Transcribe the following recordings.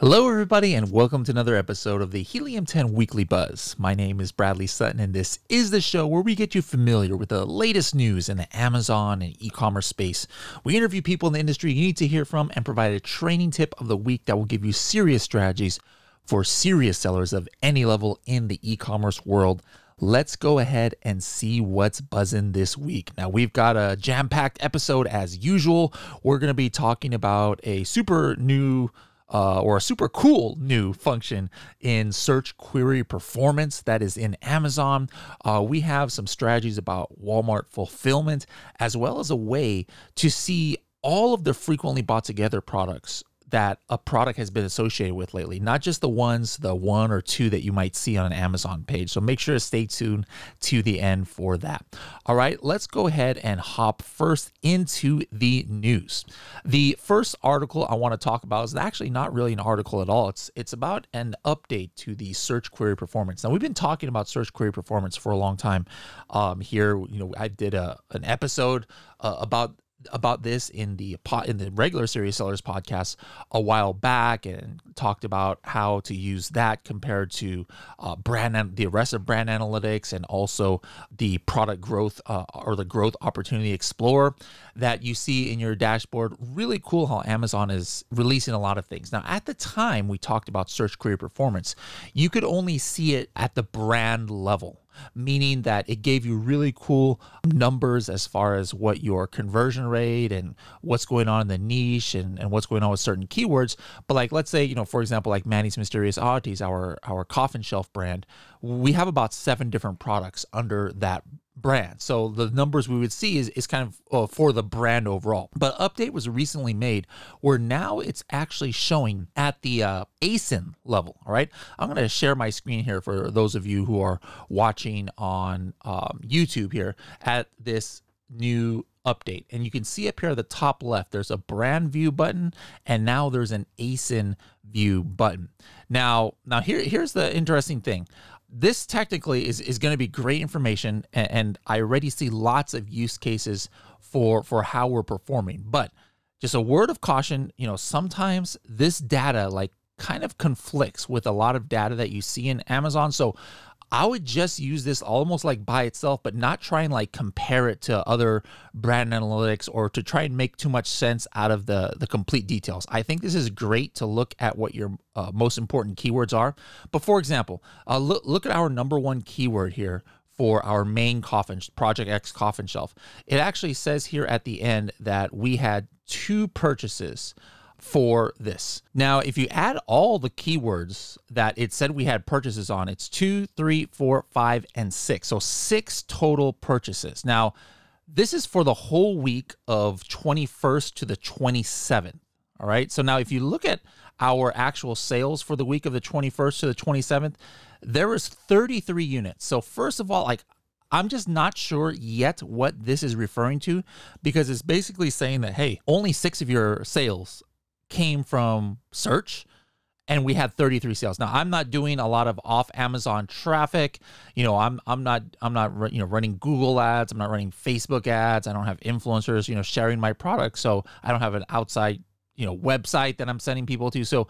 Hello, everybody, and welcome to another episode of the Helium 10 Weekly Buzz. My name is Bradley Sutton, and this is the show where we get you familiar with the latest news in the Amazon and e commerce space. We interview people in the industry you need to hear from and provide a training tip of the week that will give you serious strategies for serious sellers of any level in the e commerce world. Let's go ahead and see what's buzzing this week. Now, we've got a jam packed episode as usual. We're going to be talking about a super new uh, or a super cool new function in search query performance that is in Amazon. Uh, we have some strategies about Walmart fulfillment, as well as a way to see all of the frequently bought together products that a product has been associated with lately, not just the ones, the one or two that you might see on an Amazon page. So make sure to stay tuned to the end for that. All right, let's go ahead and hop first into the news. The first article I want to talk about is actually not really an article at all. It's it's about an update to the search query performance. Now we've been talking about search query performance for a long time. Um, here, you know, I did a an episode uh, about about this in the pot in the regular Serious Sellers podcast a while back and talked about how to use that compared to uh, brand the rest of brand analytics and also the product growth uh, or the growth opportunity explorer that you see in your dashboard. Really cool how amazon is releasing a lot of things. Now at the time we talked about search query performance you could only see it at the brand level meaning that it gave you really cool numbers as far as what your conversion rate and what's going on in the niche and, and what's going on with certain keywords. But like let's say, you know, for example, like Manny's Mysterious Oddities, our our coffin shelf brand, we have about seven different products under that brand. So the numbers we would see is, is kind of uh, for the brand overall. But update was recently made where now it's actually showing at the uh, ASIN level. All right. I'm going to share my screen here for those of you who are watching on um, YouTube here at this new update. And you can see up here at the top left, there's a brand view button, and now there's an ASIN view button. Now, now here, here's the interesting thing this technically is, is going to be great information and, and, i already see lots of use cases for for how we're performing. But just a word of caution you know sometimes this data like kind of conflicts with a lot of data that you see in amazon. So I would just use this almost like by itself, but not try and like compare it to other brand analytics or to try and make too much sense out of the the complete details. I think this is great to look at what your uh, most important keywords are. But for example, uh, look look at our number one keyword here for our main coffin project X coffin shelf. It actually says here at the end that we had two purchases for this. Now, if you add all the keywords that it said we had purchases on, it's two, three, four, five, and six. So six total purchases. Now, this is for the whole week of 21st to the 27th. All right. So now if you look at our actual sales for the week of the 21st to the 27th, there was 33 units. So first of all, like I'm just not sure yet what this is referring to because it's basically saying that, hey, only six of your sales came from search and we had 33 sales. Now I'm not doing a lot of off Amazon traffic. You know, I'm I'm not I'm not you know running Google ads. I'm not running Facebook ads. I don't have influencers you know sharing my product. So I don't have an outside you know website that I'm sending people to. So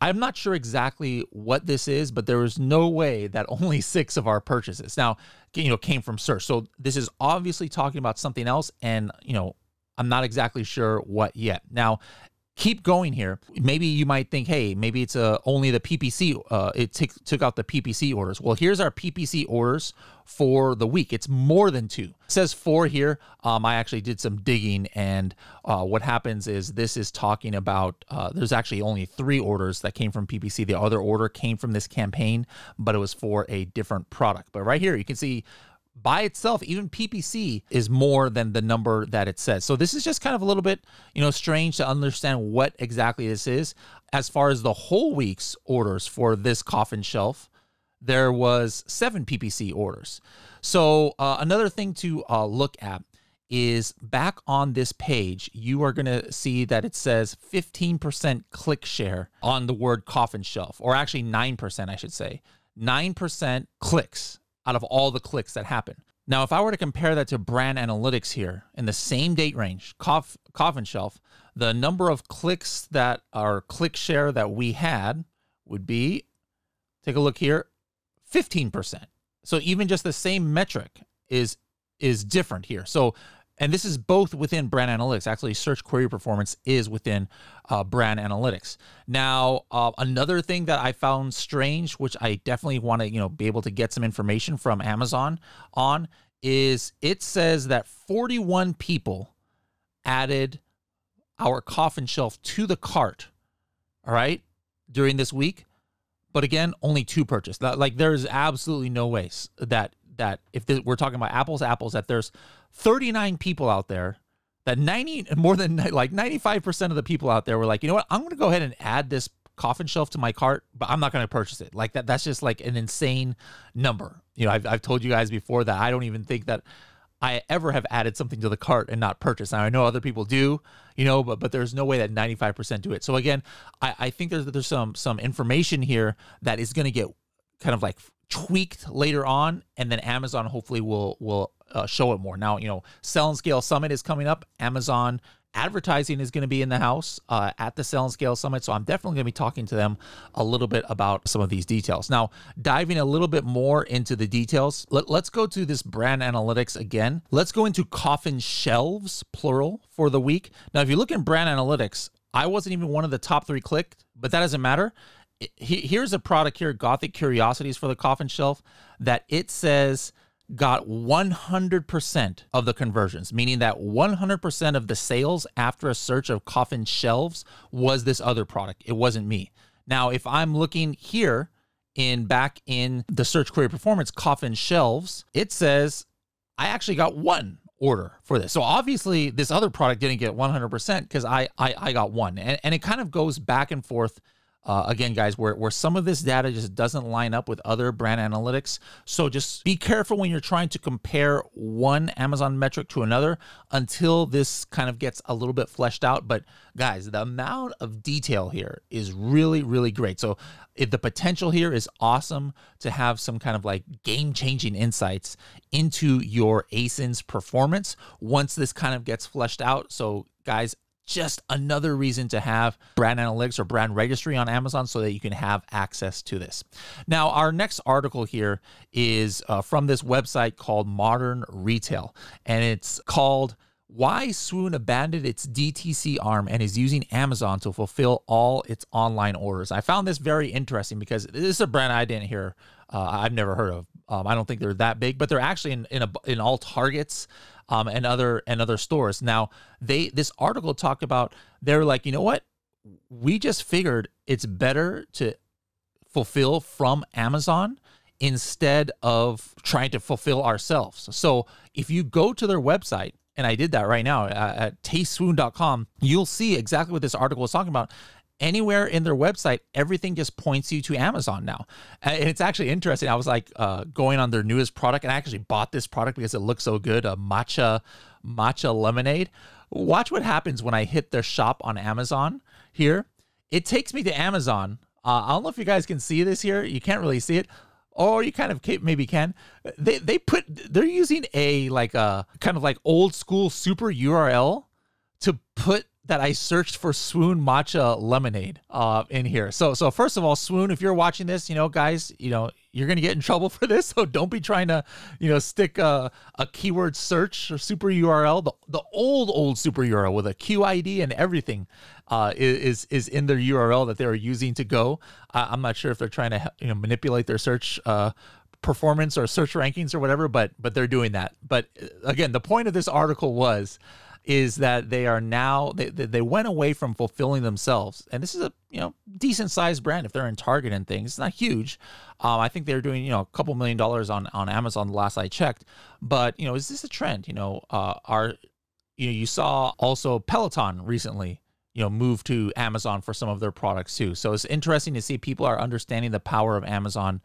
I'm not sure exactly what this is, but there is no way that only six of our purchases now you know came from search. So this is obviously talking about something else, and you know I'm not exactly sure what yet. Now, keep going here. Maybe you might think, hey, maybe it's uh, only the PPC. Uh, it t- took out the PPC orders. Well, here's our PPC orders for the week. It's more than two. It says four here. Um, I actually did some digging, and uh, what happens is this is talking about uh, there's actually only three orders that came from PPC. The other order came from this campaign, but it was for a different product. But right here, you can see by itself, even PPC is more than the number that it says. So this is just kind of a little bit, you know, strange to understand what exactly this is. As far as the whole week's orders for this coffin shelf, there was seven PPC orders. So uh, another thing to uh, look at is back on this page, you are going to see that it says 15% click share on the word coffin shelf, or actually 9%, I should say. 9% clicks out of all the clicks that happen. Now, if I were to compare that to brand analytics here in the same date range, coff, coffin shelf, the number of clicks that our click share that we had would be, take a look here, 15%. So even just the same metric is is different here. So and this is both within brand analytics. Actually, search query performance is within uh, brand analytics. Now, uh, another thing that I found strange, which I definitely want to you know be able to get some information from Amazon on, is it says that 41 people added our coffin shelf to the cart. All right, during this week, but again, only two purchased. Like, there's absolutely no ways that that if we're talking about apples apples that there's 39 people out there that 90 more than like 95% of the people out there were like, you know what, I'm going to go ahead and add this coffin shelf to my cart, but I'm not going to purchase it. Like that, that's just like an insane number. You know, I've, I've told you guys before that I don't even think that I ever have added something to the cart and not purchased. Now I know other people do, you know, but but there's no way that 95% do it. So again, I, I think there's there's some some information here that is going to get kind of like tweaked later on, and then Amazon hopefully will will uh, show it more. Now, you know, Sell and Scale Summit is coming up. Amazon advertising is going to be in the house uh, at the Sell and Scale Summit, so I'm definitely going to be talking to them a little bit about some of these details. Now, diving a little bit more into the details, let, let's go to this brand analytics again. Let's go into coffin shelves, plural, for the week. Now, if you look in brand analytics, I wasn't even one of the top three clicked, but that doesn't matter here's a product here, Gothic Curiosities for the coffin shelf, that it says got 100% of the conversions, meaning that 100% of the sales after a search of coffin shelves was this other product. It wasn't me. Now, if I'm looking here in back in the search query performance coffin shelves, it says I actually got one order for this. So obviously this other product didn't get 100% because I, I I got one. And, and it kind of goes back and forth uh, again, guys, where, where some of this data just doesn't line up with other brand analytics. So just be careful when you're trying to compare one Amazon metric to another until this kind of gets a little bit fleshed out. But guys, the amount of detail here is really, really great. So the potential here is awesome to have some kind of like game changing insights into your ASIN's performance once this kind of gets fleshed out. So, guys, just another reason to have brand analytics or brand registry on Amazon so that you can have access to this. Now, our next article here is uh, from this website called Modern Retail, and it's called why Swoon abandoned its DTC arm and is using Amazon to fulfill all its online orders. I found this very interesting because this is a brand I didn't hear, uh, I've never heard of. Um, I don't think they're that big, but they're actually in in, a, in all Targets um, and other and other stores. Now they this article talked about they're like, you know what? We just figured it's better to fulfill from Amazon instead of trying to fulfill ourselves. So if you go to their website, and I did that right now uh, at tasteswoon.com, you'll see exactly what this article is talking about anywhere in their website, everything just points you to Amazon now. And it's actually interesting. I was like uh, going on their newest product, and I actually bought this product because it looks so good a matcha matcha lemonade. Watch what happens when I hit their shop on Amazon here. It takes me to Amazon. Uh, I don't know if you guys can see this here. You can't really see it. Or you kind of maybe can. They they put they're using a like a kind of like old school super URL to put that I searched for Swoon matcha lemonade uh, in here. So so first of all, Swoon, if you're watching this, you know, guys, you know, you're gonna get in trouble for this. So don't be trying to, you know, stick a, a keyword search or super URL. The the old old super URL with a QID and everything uh, is is in their URL that they are using to go. Uh, I'm not sure if they're trying to you know manipulate their search uh, performance or search rankings or whatever, but but they're doing that. But uh, again, the point of this article was is that they are now they, they went away from fulfilling themselves. And this is a you know decent sized brand if they're in target and things. It's not huge. Um, i think they're doing you know a couple million dollars on on amazon the last i checked. But you know is this a trend? You know uh are you know you saw also peloton recently you know move to amazon for some of their products too so it's interesting to see people are understanding the power of amazon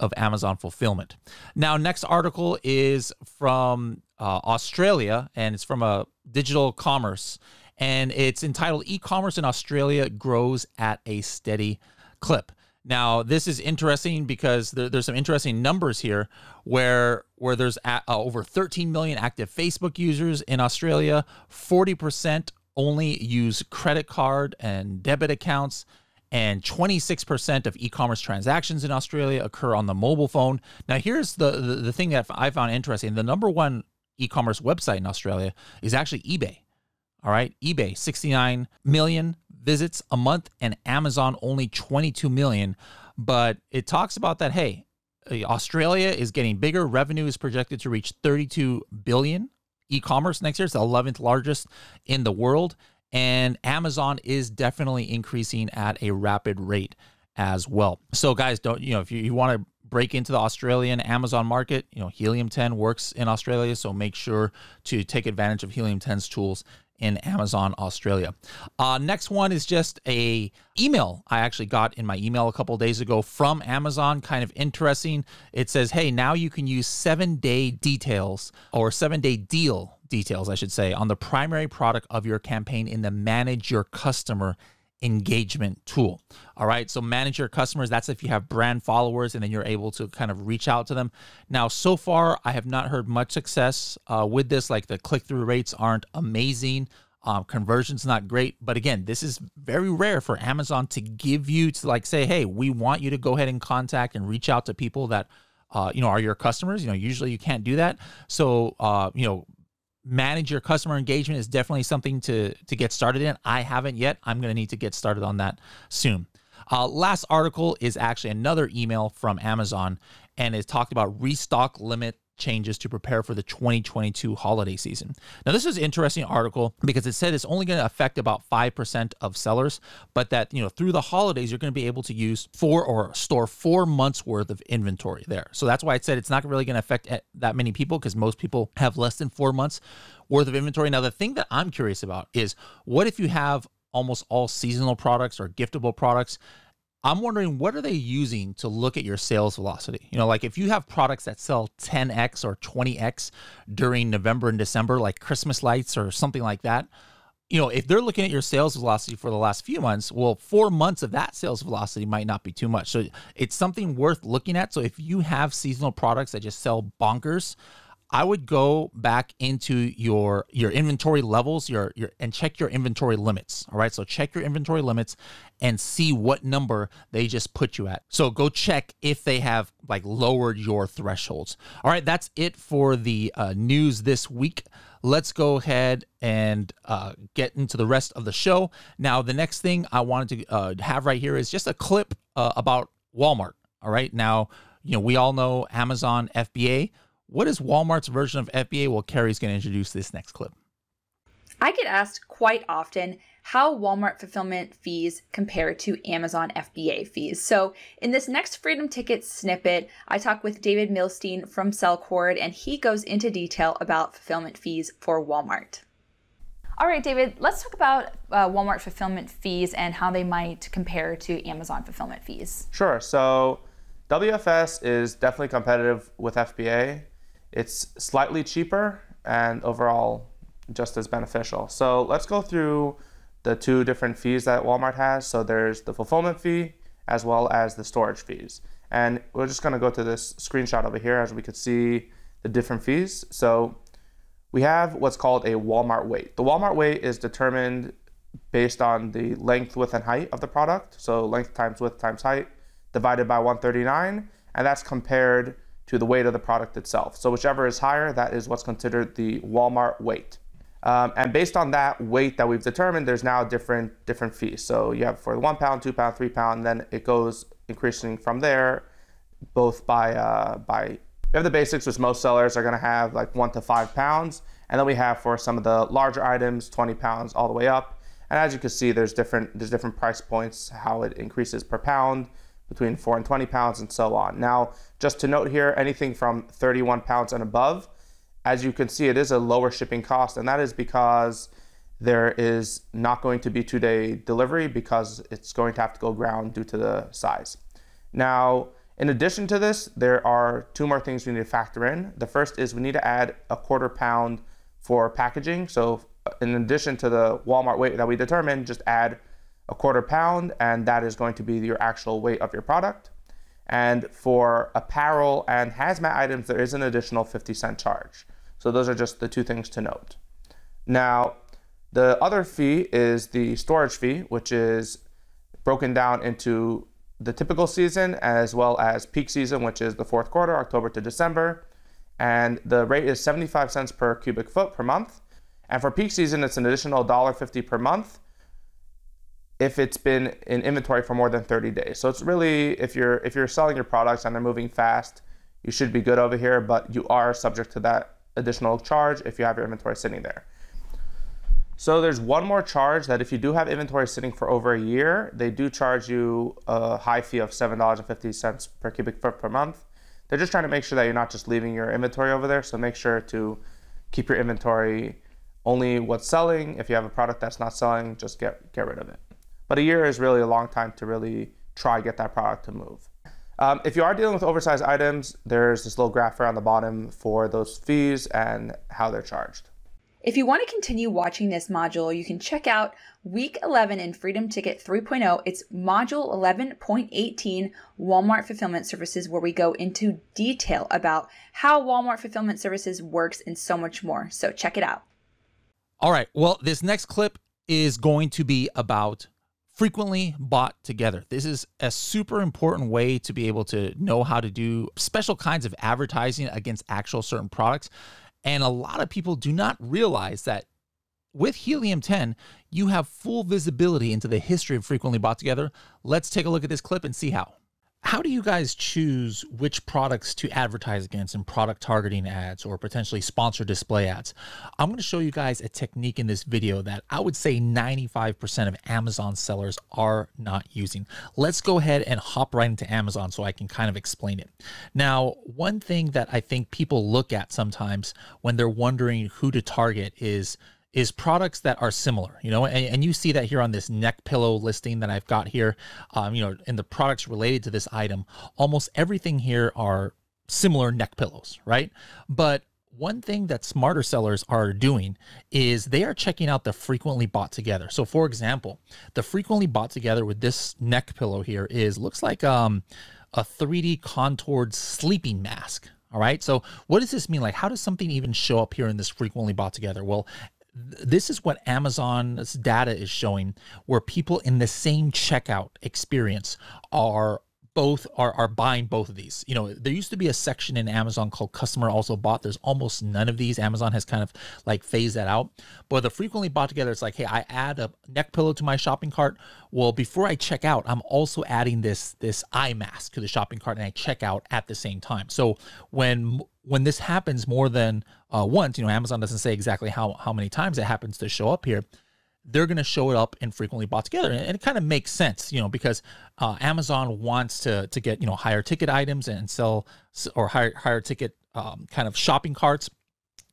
of Amazon fulfillment. Now, next article is from uh, Australia, and it's from a digital commerce, and it's entitled "E-commerce in Australia grows at a steady clip." Now, this is interesting because there, there's some interesting numbers here where where there's uh, over 13 million active Facebook users in Australia, 40% only use credit card and debit accounts, and 26% of e-commerce transactions in Australia occur on the mobile phone. Now, here's the, the, the thing that I found interesting: the number one e-commerce website in Australia is actually eBay. All right, eBay 69 million visits a month and Amazon only 22 million. But it talks about that, hey, Australia is getting bigger. Revenue is projected to reach 32 billion e-commerce next year. It's the 11th largest in the world. And Amazon is definitely increasing at a rapid rate as well. So guys, don't, you know, if you, you want to break into the Australian Amazon market, you know, Helium 10 works in Australia. So make sure to take advantage of Helium 10's tools in Amazon Australia. Uh, next one is just a email I actually got in my email a couple days ago from Amazon. Kind of interesting. It says, "Hey, now you can use seven day details or seven day deal details, I should say, on the primary product of your campaign in the Manage Your Customer." Engagement tool. All right. So manage your customers. That's if you have brand followers and then you're able to kind of reach out to them. Now, so far, I have not heard much success uh, with this. Like the click through rates aren't amazing. Um, conversion's not great. But again, this is very rare for Amazon to give you to like say, hey, we want you to go ahead and contact and reach out to people that uh, you know, are your customers. You know, usually you can't do that. So, uh, you know, manage your customer engagement is definitely something to to get started in. I haven't yet. I'm going to need to get started on that soon. Uh, last article is actually another email from Amazon, and it talked about restock limit changes to prepare for the 2022 holiday season. Now, this is an interesting article because it said it's only going to affect about 5% of sellers, but that, you know, through the holidays, you're going to be able to use four or store four months worth of inventory there. So that's why it said it's not really going to affect that many people because most people have less than four months worth of inventory. Now, the thing that I'm curious about is what if you have almost all seasonal products or giftable products I'm wondering what are they using to look at your sales velocity? You know, like if you have products that sell 10x or 20x during November and December, like Christmas lights or something like that, you know, if they're looking at your sales velocity for the last few months, well, four months of that sales velocity might not be too much. So it's something worth looking at. So if you have seasonal products that just sell bonkers, I would go back into your your inventory levels, your your and check your inventory limits. All right, so check your inventory limits and see what number they just put you at. So go check if they have like lowered your thresholds. All right, that's it for the uh, news this week. Let's go ahead and uh, get into the rest of the show. Now, the next thing I wanted to uh, have right here is just a clip uh, about Walmart. All right, now you know we all know Amazon FBA. What is Walmart's version of FBA? Well, Carrie's going to introduce this next clip. I get asked quite often how Walmart fulfillment fees compare to Amazon FBA fees. So, in this next Freedom Ticket snippet, I talk with David Milstein from Cellcord, and he goes into detail about fulfillment fees for Walmart. All right, David, let's talk about uh, Walmart fulfillment fees and how they might compare to Amazon fulfillment fees. Sure. So, WFS is definitely competitive with FBA. It's slightly cheaper and overall just as beneficial. So let's go through the two different fees that Walmart has. So there's the fulfillment fee as well as the storage fees. And we're just gonna go to this screenshot over here as we could see the different fees. So we have what's called a Walmart weight. The Walmart weight is determined based on the length, width, and height of the product. So length times width times height divided by 139, and that's compared to the weight of the product itself. So whichever is higher, that is what's considered the Walmart weight. Um, and based on that weight that we've determined, there's now different different fees. So you have for the one pound, two pound, three pound, then it goes increasing from there, both by uh, by. We have the basics, which most sellers are going to have like one to five pounds, and then we have for some of the larger items, 20 pounds all the way up. And as you can see, there's different there's different price points, how it increases per pound between 4 and 20 pounds and so on. Now, just to note here, anything from 31 pounds and above, as you can see, it is a lower shipping cost, and that is because there is not going to be two-day delivery because it's going to have to go ground due to the size. Now, in addition to this, there are two more things we need to factor in. The first is we need to add a quarter pound for packaging. So in addition to the Walmart weight that we determined, just add a quarter pound, and that is going to be your actual weight of your product. And for apparel and hazmat items, there is an additional 50 cent charge. So those are just the two things to note. Now, the other fee is the storage fee, which is broken down into the typical season as well as peak season, which is the fourth quarter, October to December. And the rate is 75 cents per cubic foot per month. And for peak season, it's an additional $1.50 per month if it's been in inventory for more than 30 days. So it's really if you're if you're selling your products and they're moving fast, you should be good over here, but you are subject to that additional charge if you have your inventory sitting there. So there's one more charge that if you do have inventory sitting for over a year, they do charge you a high fee of $7.50 per cubic foot per month. They're just trying to make sure that you're not just leaving your inventory over there. So make sure to keep your inventory only what's selling. If you have a product that's not selling, just get get rid of it. But a year is really a long time to really try get that product to move. Um, if you are dealing with oversized items, there's this little graph around the bottom for those fees and how they're charged. If you want to continue watching this module, you can check out week 11 in Freedom Ticket 3.0. It's module 11.18 Walmart Fulfillment Services, where we go into detail about how Walmart Fulfillment Services works and so much more. So check it out. All right. Well, this next clip is going to be about frequently bought together. This is a super important way to be able to know how to do special kinds of advertising against actual certain products. And a lot of people do not realize that with Helium 10, you have full visibility into the history of frequently bought together. Let's take a look at this clip and see how. How do you guys choose which products to advertise against in product targeting ads or potentially sponsor display ads? I'm going to show you guys a technique in this video that I would say 95% of Amazon sellers are not using. Let's go ahead and hop right into Amazon so I can kind of explain it. Now, one thing that I think people look at sometimes when they're wondering who to target is is products that are similar, you know, and, and, you see that here on this neck pillow listing that I've got here, um, you know, in the products related to this item, almost everything here are similar neck pillows, right? But one thing that smarter sellers are doing is they are checking out the frequently bought together. So for example, the frequently bought together with this neck pillow here is looks like um, a 3D contoured sleeping mask. All right. So what does this mean? Like, how does something even show up here in this frequently bought together? Well, this is what Amazon's data is showing, where people in the same checkout experience are both are, are buying both of these. You know, there used to be a section in Amazon called customer also bought. There's almost none of these. Amazon has kind of like phased that out. But the frequently bought together, it's like, hey, I add a neck pillow to my shopping cart. Well, before I check out, I'm also adding this this eye mask to the shopping cart and I check out at the same time. So when when this happens more than uh, once, you know, Amazon doesn't say exactly how how many times it happens to show up here. They're going to show it up and frequently bought together, and it kind of makes sense, you know, because uh, Amazon wants to to get you know higher ticket items and sell or higher higher ticket um, kind of shopping carts,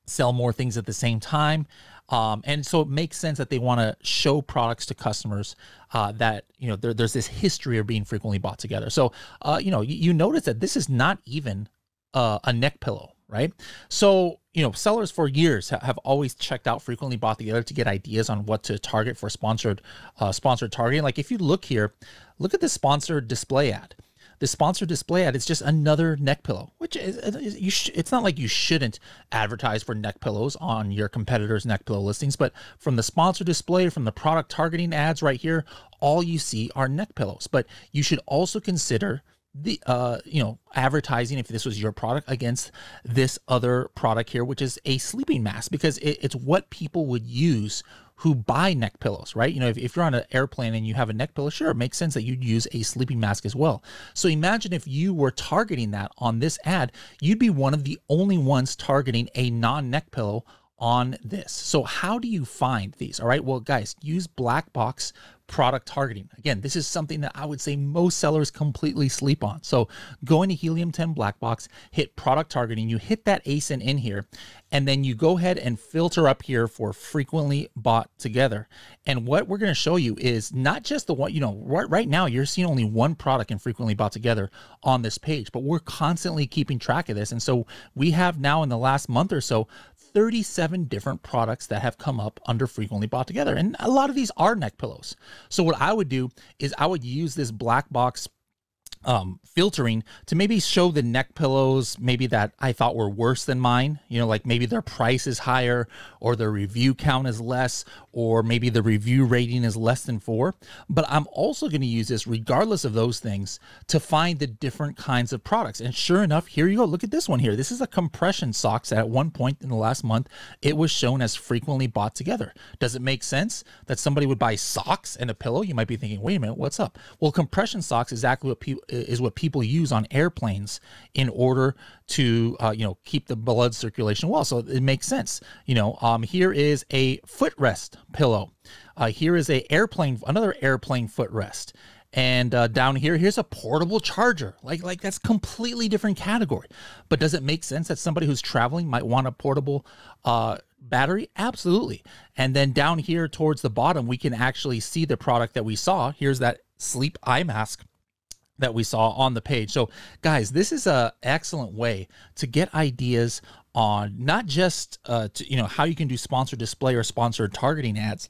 sell more things at the same time. Um, and so it makes sense that they want to show products to customers uh, that you know there, there's this history of being frequently bought together. So uh, you know you, you notice that this is not even uh, a neck pillow, right? So, you know, sellers for years have always checked out frequently bought together to get ideas on what to target for sponsored uh, sponsored targeting. Like if you look here, look at the sponsored display ad. The sponsored display ad is just another neck pillow, which is, you sh- it's not like you shouldn't advertise for neck pillows on your competitors' neck pillow listings, but from the sponsored display, from the product targeting ads right here, all you see are neck pillows. But you should also consider the uh you know advertising if this was your product against this other product here which is a sleeping mask because it, it's what people would use who buy neck pillows right you know if, if you're on an airplane and you have a neck pillow sure it makes sense that you'd use a sleeping mask as well so imagine if you were targeting that on this ad you'd be one of the only ones targeting a non-neck pillow on this. So how do you find these? All right. Well, guys, use black box product targeting. Again, this is something that I would say most sellers completely sleep on. So go into Helium 10 Black Box, hit product targeting, you hit that ASIN in here, and then you go ahead and filter up here for frequently bought together. And what we're going to show you is not just the one, you know, right, right now you're seeing only one product and frequently bought together on this page, but we're constantly keeping track of this. And so we have now in the last month or so 37 different products that have come up under frequently bought together. And a lot of these are neck pillows. So what I would do is I would use this black box um, filtering to maybe show the neck pillows maybe that I thought were worse than mine. You know, like maybe their price is higher or their review count is less or maybe the review rating is less than four. But I'm also going to use this, regardless of those things, to find the different kinds of products. And sure enough, here you go. Look at this one here. This is a compression socks that at one point in the last month, it was shown as frequently bought together. Does it make sense that somebody would buy socks and a pillow? You might be thinking, wait a minute, what's up? Well, compression socks is exactly what people is what people use on airplanes in order to uh, you know keep the blood circulation well. So it makes sense. You know, um, here is a footrest pillow. Uh, here is a airplane, another airplane footrest. And uh, down here, here's a portable charger. Like, like that's completely different category. But does it make sense that somebody who's traveling might want a portable uh, battery? Absolutely. And then down here towards the bottom, we can actually see the product that we saw. Here's that sleep eye mask that we saw on the page. So, guys, this is a excellent way to get ideas on not just uh, to, you know how you can do sponsored display or sponsored targeting ads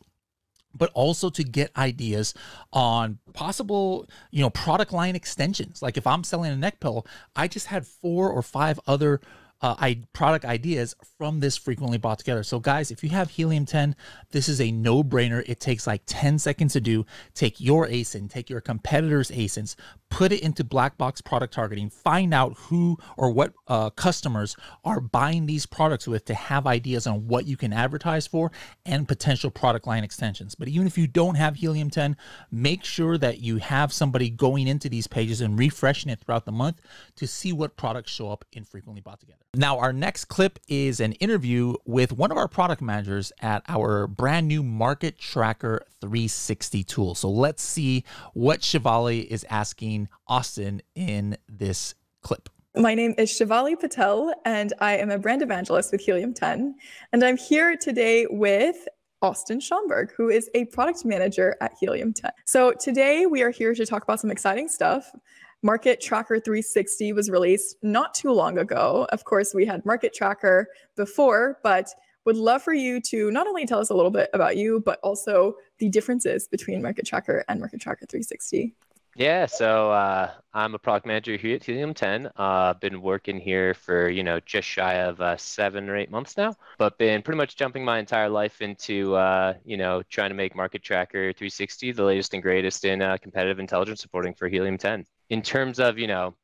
but also to get ideas on possible you know product line extensions. Like if i'm selling a neck pillow i just had four or five other uh, I, product ideas from this frequently bought together. So, guys, if you have Helium 10, this is a no brainer. It takes like 10 seconds to do. Take your ASIN, take your competitor's ASINs, put it into black box product targeting, find out who or what uh, customers are buying these products with to have ideas on what you can advertise for and potential product line extensions. But even if you don't have Helium 10, make sure that you have somebody going into these pages and refreshing it throughout the month to see what products show up in frequently bought together. Now, our next clip is an interview with one of our product managers at our brand new Market Tracker 360 tool. So let's see what Shivali is asking Austin in this clip. My name is Shivali Patel, and I am a brand evangelist with Helium 10. And I'm here today with Austin Schomburg, who is a product manager at Helium 10. So today we are here to talk about some exciting stuff. Market Tracker 360 was released not too long ago. Of course, we had Market Tracker before, but would love for you to not only tell us a little bit about you, but also the differences between Market Tracker and Market Tracker 360. Yeah, so uh, I'm a product manager here at Helium 10. Uh, been working here for you know just shy of uh, seven or eight months now, but been pretty much jumping my entire life into uh, you know trying to make Market Tracker 360 the latest and greatest in uh, competitive intelligence reporting for Helium 10 in terms of, you know,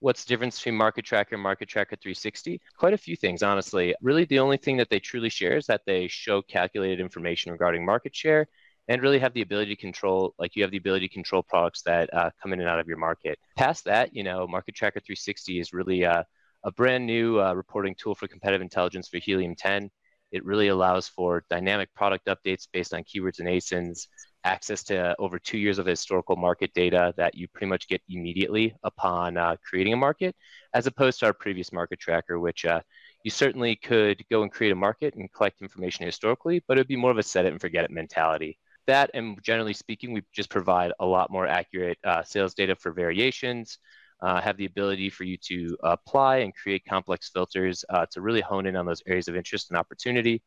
what's the difference between Market Tracker and Market Tracker 360? Quite a few things, honestly. Really, the only thing that they truly share is that they show calculated information regarding market share and really have the ability to control, like you have the ability to control products that uh, come in and out of your market. Past that, you know, Market Tracker 360 is really uh, a brand new uh, reporting tool for competitive intelligence for Helium 10. It really allows for dynamic product updates based on keywords and ASINs, access to over two years of historical market data that you pretty much get immediately upon uh, creating a market, as opposed to our previous market tracker, which uh, you certainly could go and create a market and collect information historically, but it would be more of a set it and forget it mentality. That, and generally speaking, we just provide a lot more accurate uh, sales data for variations, uh, have the ability for you to apply and create complex filters uh, to really hone in on those areas of interest and opportunity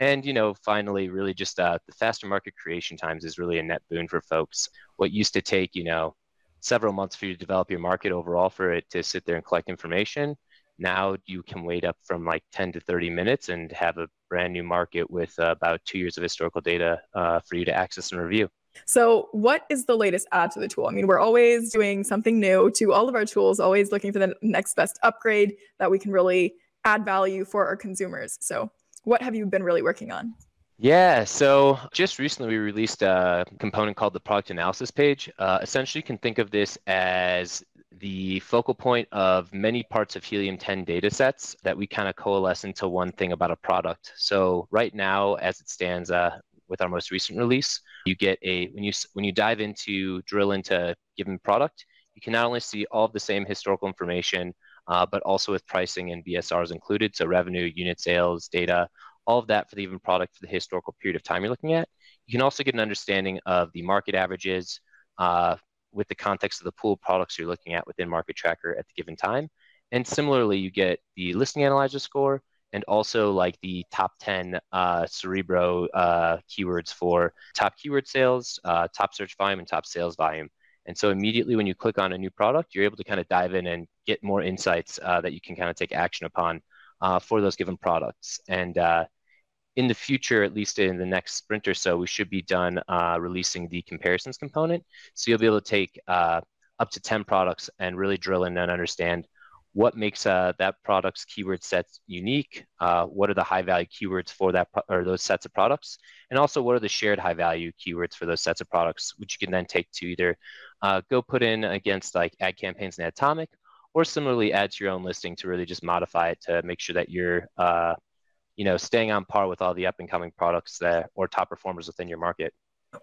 and you know, finally, really just uh, the faster market creation times is really a net boon for folks. What used to take you know several months for you to develop your market overall for it to sit there and collect information, now you can wait up from like 10 to 30 minutes and have a brand new market with uh, about two years of historical data uh, for you to access and review. So, what is the latest add to the tool? I mean, we're always doing something new to all of our tools, always looking for the next best upgrade that we can really add value for our consumers. So, what have you been really working on? Yeah, so just recently we released a component called the product analysis page. Uh, essentially, you can think of this as the focal point of many parts of Helium 10 data sets that we kind of coalesce into one thing about a product. So right now, as it stands uh, with our most recent release, you get a when you when you dive into drill into a given product, you can not only see all of the same historical information, uh, but also with pricing and BSRs included. So revenue, unit sales, data, all of that for the even product for the historical period of time you're looking at. You can also get an understanding of the market averages uh, with the context of the pool of products you're looking at within Market Tracker at the given time. And similarly, you get the listing analyzer score and also like the top 10 uh, Cerebro uh, keywords for top keyword sales, uh, top search volume, and top sales volume. And so immediately when you click on a new product, you're able to kind of dive in and get more insights uh, that you can kind of take action upon uh, for those given products. And uh, in the future, at least in the next sprint or so, we should be done releasing the comparisons component. So you'll be able to take up to 10 products and really drill in and understand what makes uh, that product's keyword sets unique, uh, what are the high value keywords for that or those sets of products, and also what are the shared high value keywords for those sets of products, which you can then take to either uh, go put in against like ad campaigns and Adtomic, or similarly add to your own listing to really just modify it to make sure that you're uh, you know staying on par with all the up and coming products that or top performers within your market.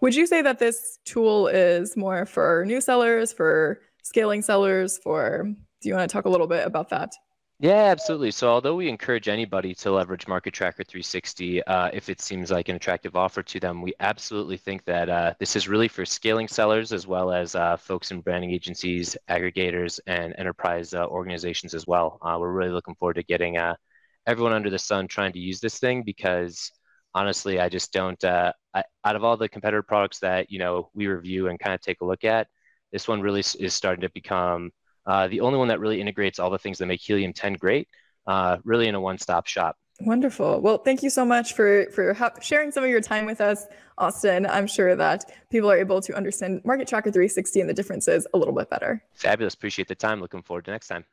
Would you say that this tool is more for new sellers, for scaling sellers, for do you want to talk a little bit about that? Yeah, absolutely. So, although we encourage anybody to leverage Market Tracker 360 uh, if it seems like an attractive offer to them, we absolutely think that uh, this is really for scaling sellers as well as uh, folks in branding agencies, aggregators, and enterprise uh, organizations as well. Uh, we're really looking forward to getting uh, everyone under the sun trying to use this thing because honestly, I just don't. I, out of all the competitor products that you know we review and kind of take a look at, this one really is starting to become uh, the only one that really integrates all the things that make Helium 10 great, uh, really in a one-stop shop. Wonderful. Well, thank you so much for for ha- sharing some of your time with us, Austin. I'm sure that people are able to understand Market Tracker 360 and the differences a little bit better. Fabulous. Appreciate the time. Looking forward to next time.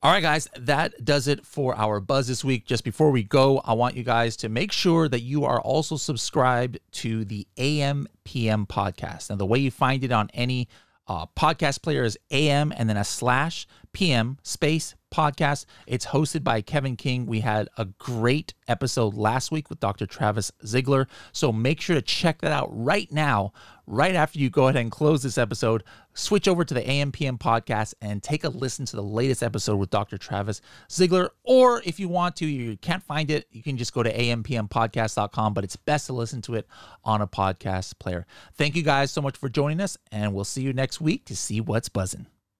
All right, guys, that does it for our buzz this week. Just before we go, I want you guys to make sure that you are also subscribed to the AM PM podcast. And the way you find it on any uh, podcast player is AM and then a slash PM space podcast. It's hosted by Kevin King. We had a great episode last week with Dr. Travis Ziegler. So make sure to check that out right now, right after you go ahead and close this episode. Switch over to the AMPM podcast and take a listen to the latest episode with Dr. Travis Ziegler. Or if you want to, you can't find it, you can just go to ampmpodcast.com, but it's best to listen to it on a podcast player. Thank you guys so much for joining us, and we'll see you next week to see what's buzzing.